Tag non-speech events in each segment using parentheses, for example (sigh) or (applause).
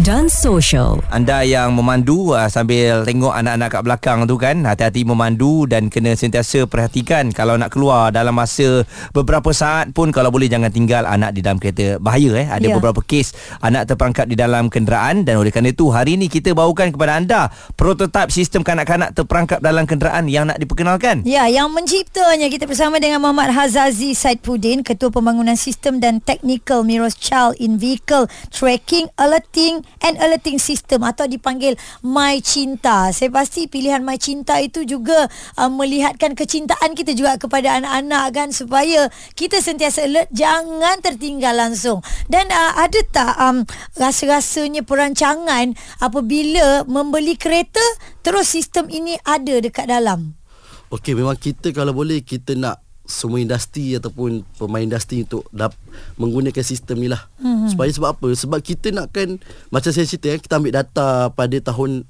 dan social. Anda yang memandu uh, sambil tengok anak-anak kat belakang tu kan hati-hati memandu dan kena sentiasa perhatikan kalau nak keluar dalam masa beberapa saat pun kalau boleh jangan tinggal anak di dalam kereta bahaya eh ada Ya. beberapa kes anak terperangkap di dalam kenderaan dan oleh kerana itu hari ini kita bawakan kepada anda prototip sistem kanak-kanak terperangkap dalam kenderaan yang nak diperkenalkan Ya, yang menciptanya kita bersama dengan Muhammad Hazazi Saidpuddin, Ketua Pembangunan Sistem dan Technical Miros Child in Vehicle Tracking, Alerting and Alerting System atau dipanggil My Cinta. Saya pasti pilihan My Cinta itu juga uh, melihatkan kecintaan kita juga kepada anak-anak kan supaya kita sentiasa alert, jangan tertinggal langsung. Dan uh, ada tak um, rasa-rasanya perancangan apabila membeli kereta terus sistem ini ada dekat dalam? Okey memang kita kalau boleh kita nak semua industri ataupun pemain industri untuk dap, menggunakan sistem ni lah. Mm-hmm. Supaya sebab apa? Sebab kita nakkan macam saya cerita eh, kita ambil data pada tahun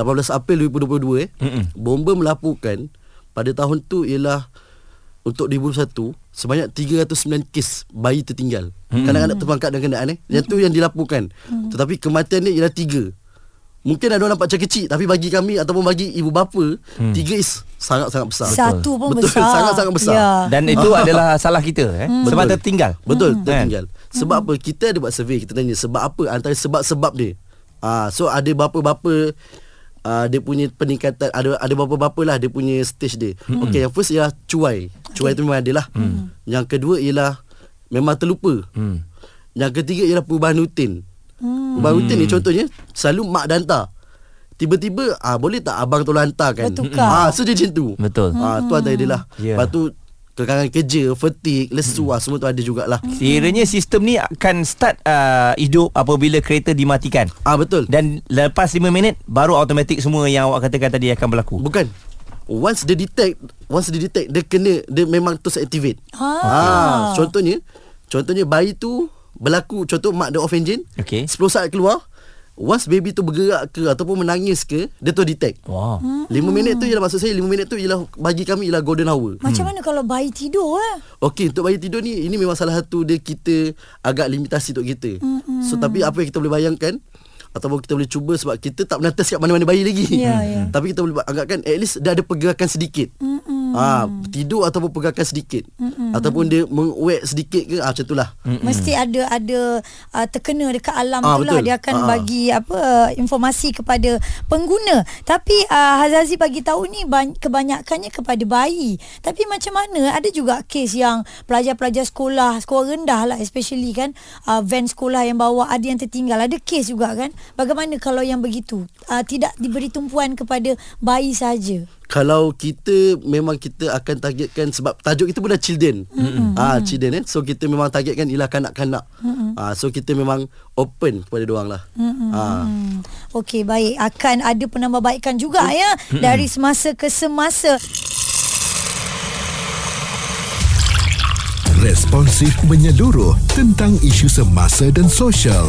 18 April 2022 eh. Mm-hmm. Bomba melaporkan pada tahun tu ialah untuk 2021 sebanyak 309 kes bayi tertinggal. Mm-hmm. Kanak-kanak terperangkap dalam kenderaan eh. Yang tu yang dilaporkan. Mm-hmm. Tetapi kematian ni ialah 3. Mungkin ada orang nampak macam kecil Tapi bagi kami Ataupun bagi ibu bapa hmm. Tiga is sangat-sangat besar Satu pun Betul, besar. sangat-sangat besar. Ya. dan itu (laughs) adalah salah kita eh sebab Betul. tertinggal Betul Hmm. tertinggal Sebab apa Kita ada buat survey Kita tanya Sebab apa Antara sebab-sebab dia ah, So ada bapa-bapa uh, Dia punya peningkatan Ada ada bapa-bapa lah Dia punya stage dia hmm. Okay yang first ialah Cuai Cuai tu memang ada lah hmm. Yang kedua ialah Memang terlupa Hmm. Yang ketiga ialah perubahan rutin hmm. Rutin ni contohnya Selalu mak dah hantar Tiba-tiba ah boleh tak abang tolong hantarkan Bertukar. ah, So dia macam tu Betul. ah, Tu antara dia lah Ya. Lepas tu Kekangan kerja Fatigue Lesu hmm. Semua tu ada jugalah Kiranya sistem ni akan start uh, hidup apabila kereta dimatikan. Ah betul. Dan lepas 5 minit baru automatik semua yang awak katakan tadi akan berlaku. Bukan. Once dia detect, once dia detect dia kena dia memang terus activate. Ah. Ah, contohnya contohnya bayi tu berlaku contoh mak dia off engine. Okey. 10 saat keluar. Once baby tu bergerak ke ataupun menangis ke, dia tu detect. Wow. 5 minit tu ialah maksud saya 5 minit tu ialah bagi kami ialah golden hour. Macam mana kalau bayi tidur eh? Okey untuk bayi tidur ni ini memang salah satu dia kita agak limitasi untuk kita. Mm-hmm. So tapi apa yang kita boleh bayangkan ataupun kita boleh cuba sebab kita tak pernah test kat mana-mana bayi lagi. Ya, ya. tapi kita boleh anggapkan at least dia ada pergerakan sedikit. Mm-hmm. Ah, tidur ataupun pergerakan sedikit. Mm-hmm. Ataupun dia mengwet sedikit ke ah macam itulah. Mm-mm. Mesti ada ada uh, terkena dekat alam Ah, tu lah betul. dia akan Ah. bagi apa informasi kepada pengguna. Tapi uh, Hazazi bagi tahu ni bany- kebanyakannya kepada bayi. Tapi macam mana ada juga kes yang pelajar-pelajar sekolah sekolah rendah lah especially kan uh, van sekolah yang bawa ada yang tertinggal. Ada kes juga kan. Bagaimana kalau yang begitu? Uh, tidak diberi tumpuan kepada bayi saja. Kalau kita memang kita akan targetkan sebab tajuk kita pun dah children. Mm-hmm. Ah children eh. So kita memang targetkan ialah kanak-kanak. Mm-hmm. Ah so kita memang open kepada dia orang lah. Mm-hmm. Ah. Okey baik akan ada penambahbaikan juga ya dari semasa ke semasa. Responsif menyeluruh tentang isu semasa dan sosial.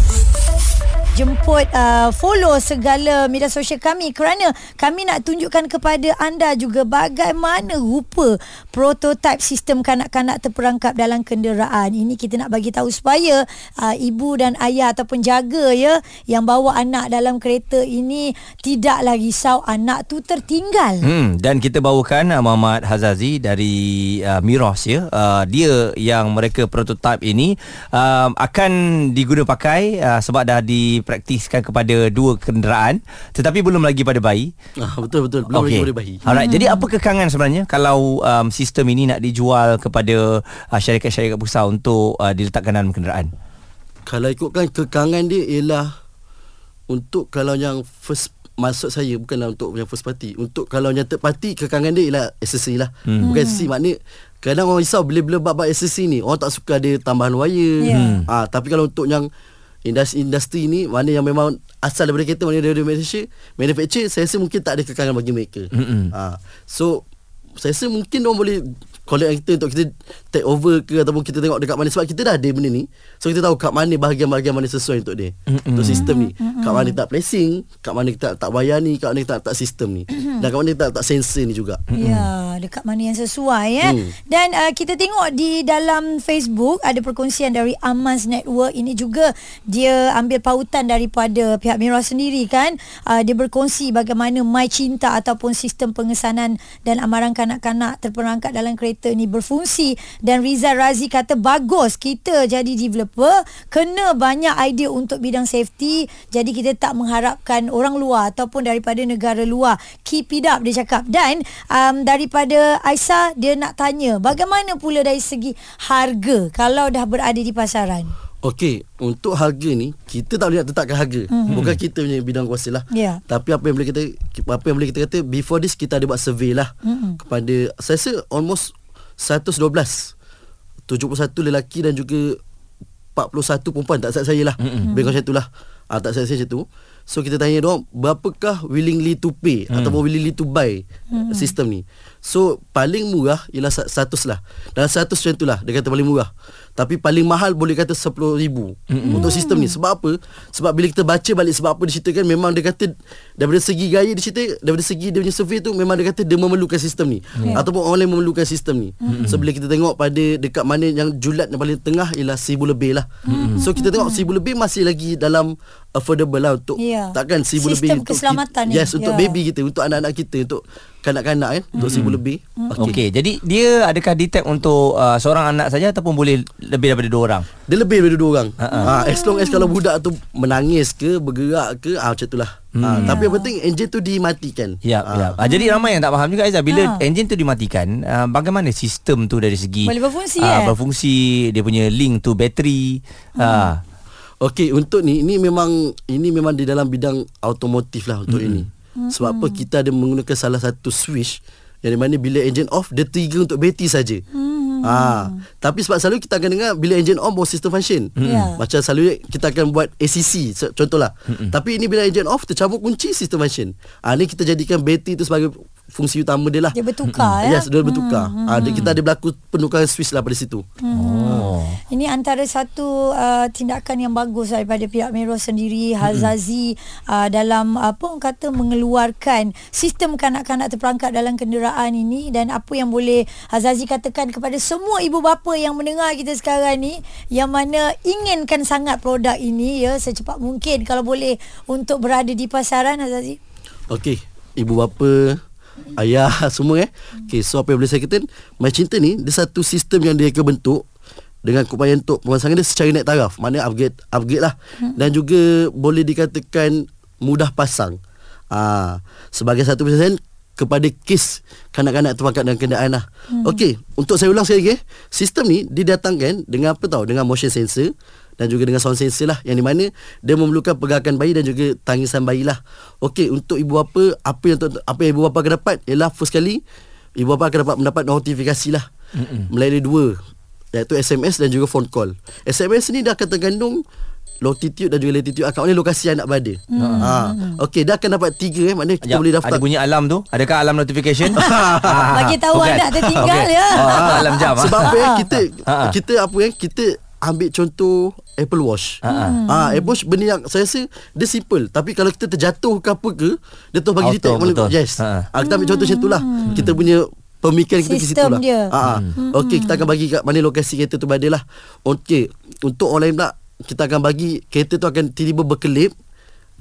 Jemput uh, follow segala media sosial kami kerana kami nak tunjukkan kepada anda juga bagaimana rupa prototip sistem kanak-kanak terperangkap dalam kenderaan. Ini kita nak bagi tahu supaya uh, ibu dan ayah ataupun jaga ya yang bawa anak dalam kereta ini tidaklah risau anak tu tertinggal. Hmm, dan kita bawakan uh, Muhammad Hazazi dari uh, Miros ya. Uh, dia yang mereka prototip ini uh, akan diguna pakai uh, sebab dah dipraktiskan kepada dua kenderaan tetapi belum lagi pada bayi. Ah, betul betul belum lagi boleh bayi. Alright. Hmm. Jadi apa kekangan sebenarnya kalau um, sistem ini nak dijual kepada uh, syarikat-syarikat besar untuk uh, diletakkan dalam kenderaan? Kalau ikutkan kekangan dia ialah untuk kalau yang first maksud saya bukanlah untuk yang first party. Untuk kalau yang third party kekangan dia ialah accessory lah. Hmm. Bukan accessory maknanya kadang orang risau bila-bila bab-bab accessory ni orang tak suka ada tambahan wire. Ya. Hmm. Ah tapi kalau untuk yang industri industri ni mana yang memang asal daripada kereta mana daripada Malaysia manufacture saya rasa mungkin tak ada kekangan bagi mereka. Mm-mm. Ah so saya rasa mungkin orang boleh collect kita untuk kita take over ke ataupun kita tengok dekat mana sebab kita dah ada benda ni. So kita tahu kat mana bahagian-bahagian mana sesuai untuk dia. Mm-mm. Untuk sistem ni. Mm-mm. Kat mana kita tak placing, kat mana kita tak bayar ni, kat mana kita tak sistem ni. Dan kat mana kita tak sensor ni juga. Ya, dekat mana yang sesuai ya. Hmm. Dan uh, kita tengok di dalam Facebook ada perkongsian dari Amaz Network ini juga dia ambil pautan daripada pihak Mira sendiri kan. Uh, dia berkongsi bagaimana My Cinta ataupun sistem pengesanan dan amaran kanak-kanak terperangkap dalam kereta ni berfungsi dan Rizal Razi kata bagus kita jadi developer kena banyak idea untuk bidang safety jadi kita tak mengharapkan orang luar ataupun daripada negara luar keep it up dia cakap dan um, daripada Aisyah dia nak tanya bagaimana pula dari segi harga kalau dah berada di pasaran Okey, untuk harga ni kita tak boleh nak tetapkan harga. Mm-hmm. Bukan kita punya bidang kuasa lah. Ya. Tapi apa yang boleh kita apa yang boleh kita kata before this kita ada buat survey lah mm-hmm. kepada saya rasa almost 112 71 lelaki dan juga 41 perempuan tak salah saya lah. Mm-hmm. Kurang macam itulah. Ah tak saya macam tu. So kita tanya dia berapakah willingly to pay mm. ataupun willingly to buy mm. sistem ni. So paling murah ialah 100 lah. Dalam 100 macam itulah dia kata paling murah. Tapi paling mahal boleh kata 10,000 mm-hmm. untuk sistem ni. Sebab apa? Sebab bila kita baca balik sebab apa dia ceritakan memang dia kata daripada segi gaya dia cerita daripada segi dia punya survey tu memang dia kata dia memerlukan sistem ni yeah. ataupun orang lain memerlukan sistem ni. Mm-hmm. So bila kita tengok pada dekat mana yang julat yang paling tengah ialah 1000 lebih lah. Mm-hmm. So kita tengok 1000 lebih masih lagi dalam affordable lah untuk Ya. takkan 1000 lebih Sistem untuk keselamatan ki- ni. Yes untuk Ya. baby kita untuk anak-anak kita untuk kanak-kanak kan untuk 1000 lebih. Okey, okay, jadi dia adakah detect untuk uh, seorang anak saja ataupun boleh lebih daripada dua orang? Dia lebih daripada dua orang. Ha, ha. Ha, as long as kalau budak tu menangis ke, bergerak ke, ah macam itulah. Ha, tapi yang penting enjin tu dimatikan. Ya, Ha. ya. Ah, jadi ramai yang tak faham juga Aizah bila Ha. enjin tu dimatikan, uh, bagaimana sistem tu dari segi Boleh berfungsi, ah, eh? berfungsi, dia punya link tu bateri. Ha. Okey, untuk ni ini memang ini memang di dalam bidang automotif lah untuk ini. Sebab apa kita ada menggunakan salah satu switch yang di mana bila engine off dia trigger untuk bateri saja. Ha, tapi sebab selalu kita akan dengar bila engine on baru sistem function. Ya. Macam selalu kita akan buat ACC contohlah. Tapi ini bila engine off tercabut kunci sistem function. Ah ni kita jadikan bateri tu sebagai fungsi utama dia lah. Dia bertukar, ya? Yes, dia bertukar. Ah dia, kita ada berlaku penukaran switch lah pada situ. Oh. Ini antara satu uh, tindakan yang bagus daripada pihak Mero sendiri Hazazi uh, dalam apa orang kata mengeluarkan sistem kanak-kanak terperangkap dalam kenderaan ini dan apa yang boleh Hazazi katakan kepada semua ibu bapa yang mendengar kita sekarang ni yang mana inginkan sangat produk ini ya secepat mungkin kalau boleh untuk berada di pasaran Hazazi. Okey, ibu bapa, ayah (laughs) semua eh. Okey, so apa yang boleh saya kata, My Cinta ni dia satu sistem yang dia akan bentuk dengan upaya untuk pemasangan dia secara naik taraf. Mana upgrade upgrade lah. Dan juga boleh dikatakan mudah pasang. Ah, sebagai satu persen kepada kes kanak-kanak terpangkat dalam kenderaan lah. Hmm. Okey, untuk saya ulang sekali lagi eh. Sistem ni didatangkan dengan apa tahu? Dengan motion sensor dan juga dengan sound sensor lah yang di mana dia memerlukan pergerakan bayi dan juga tangisan bayi lah. Okey, untuk ibu bapa apa yang apa yang ibu bapa akan dapat ialah first kali ibu bapa akan dapat mendapat notifikasi lah Mm-mm. melalui dua iaitu SMS dan juga phone call. SMS ni dah akan tergandung longitude dan juga latitude akan mana lokasi anak berada. Hmm. Ha. Okey, dah akan dapat tiga eh maknanya kita Sekejap, boleh daftar. Ada bunyi alam tu? Adakah alam notification? (laughs) Bagi tahu anak tertinggal, ya. Oh, alam jam. ah. Sebab apa eh (laughs) kita Ha. kita apa eh kita ambil contoh Apple Watch. Ha ah, Apple Watch benda yang saya rasa dia simple tapi kalau kita terjatuh ke apa ke dia terus bagi Auto, detect mana betul. yes. Ha. Ah, kita ambil contoh macam itulah. Kita punya pemikiran kita ke situ lah. dia. Ha. Okey kita akan bagi kat mana lokasi kereta tu berada lah. Okey untuk orang lain pula kita akan bagi kereta tu akan tiba-tiba berkelip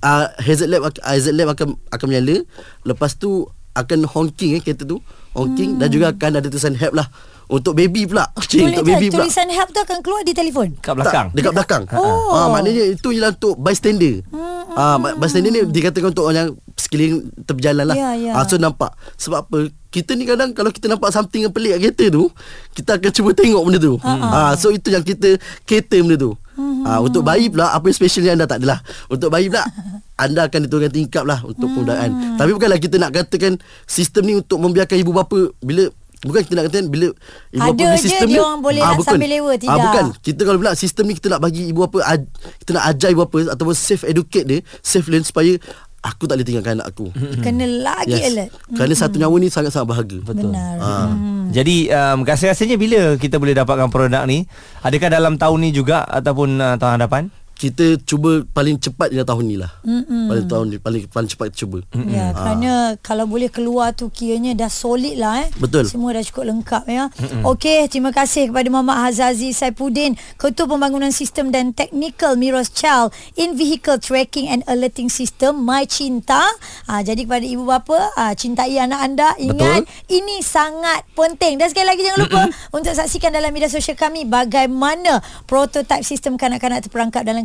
uh, hazard lamp ak- hazard lamp akan akan menyala lepas tu akan honking eh kereta tu honking dan juga akan ada tulisan help lah untuk baby pula Cik, Boleh untuk tak baby pula tulisan help tu akan keluar di telefon? Kat belakang. tak, dekat belakang. Oh. Ah, maknanya itu ialah untuk bystander. Hmm, Ah, ma- bystander ni dikatakan untuk orang yang sekeliling tepi jalan lah. Ya, ya. Ah, so nampak. Sebab apa? Kita ni kadang kalau kita nampak something yang pelik kat kereta tu, kita akan cuba tengok benda tu. Ah, so itu yang kita cater benda tu. Hmm, Ah, untuk bayi pula apa yang special ni anda tak adalah. Untuk bayi pula (laughs) anda akan diturunkan tingkap lah untuk Hmm. penggunaan. Tapi bukanlah kita nak katakan sistem ni untuk membiarkan ibu bapa bila Bukan kita nak katakan bila ibu Ada bapa punya sistem dia ni orang boleh nak bukan. sambil lewa, Ah, tidak. bukan kita kalau pula sistem ni kita nak bagi ibu bapa aj, kita nak ajar ibu bapa ataupun safe educate dia safe learn supaya aku tak boleh tinggalkan anak aku Kena lagi yes. alert. kerana satu nyawa ni sangat-sangat berharga Benar. Ah. Hmm. Jadi um, rasa-rasanya bila kita boleh dapatkan produk ni? Adakah dalam tahun ni juga ataupun uh, tahun hadapan? Kita cuba paling cepat dalam tahun ni lah. Mm-mm. Paling tahun ni paling paling cepat kita cuba. Mm-mm. Ya, kerana kalau boleh keluar tu kiranya dah solid lah eh. Betul. Semua dah cukup lengkap ya. Okey, terima kasih kepada Muhammad Hazazi Saipuddin, Ketua Pembangunan Sistem dan Technical Miros Child in Vehicle Tracking and Alerting System My Cinta. Ha, jadi kepada ibu bapa, ha, cintai anak anda. Ingat Betul. ini sangat penting. Dan sekali lagi jangan lupa untuk saksikan dalam media sosial kami bagaimana prototype sistem kanak-kanak terperangkap dalam